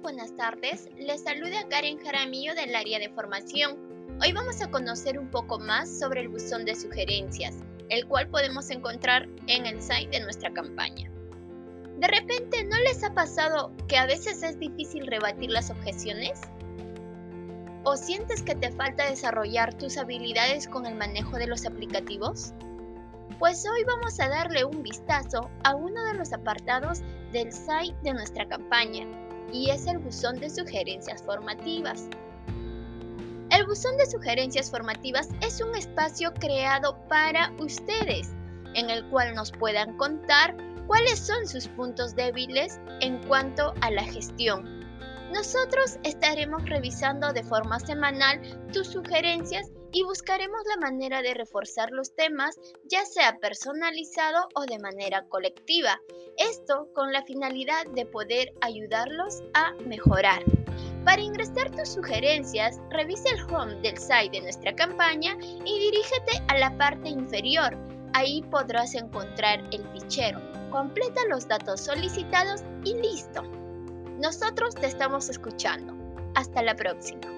buenas tardes. Les saluda Karen Jaramillo del área de formación. Hoy vamos a conocer un poco más sobre el buzón de sugerencias, el cual podemos encontrar en el site de nuestra campaña. ¿De repente no les ha pasado que a veces es difícil rebatir las objeciones? ¿O sientes que te falta desarrollar tus habilidades con el manejo de los aplicativos? Pues hoy vamos a darle un vistazo a uno de los apartados del site de nuestra campaña y es el buzón de sugerencias formativas. El buzón de sugerencias formativas es un espacio creado para ustedes en el cual nos puedan contar cuáles son sus puntos débiles en cuanto a la gestión. Nosotros estaremos revisando de forma semanal tus sugerencias y buscaremos la manera de reforzar los temas, ya sea personalizado o de manera colectiva. Esto con la finalidad de poder ayudarlos a mejorar. Para ingresar tus sugerencias, revisa el home del site de nuestra campaña y dirígete a la parte inferior. Ahí podrás encontrar el fichero. Completa los datos solicitados y listo. Nosotros te estamos escuchando. Hasta la próxima.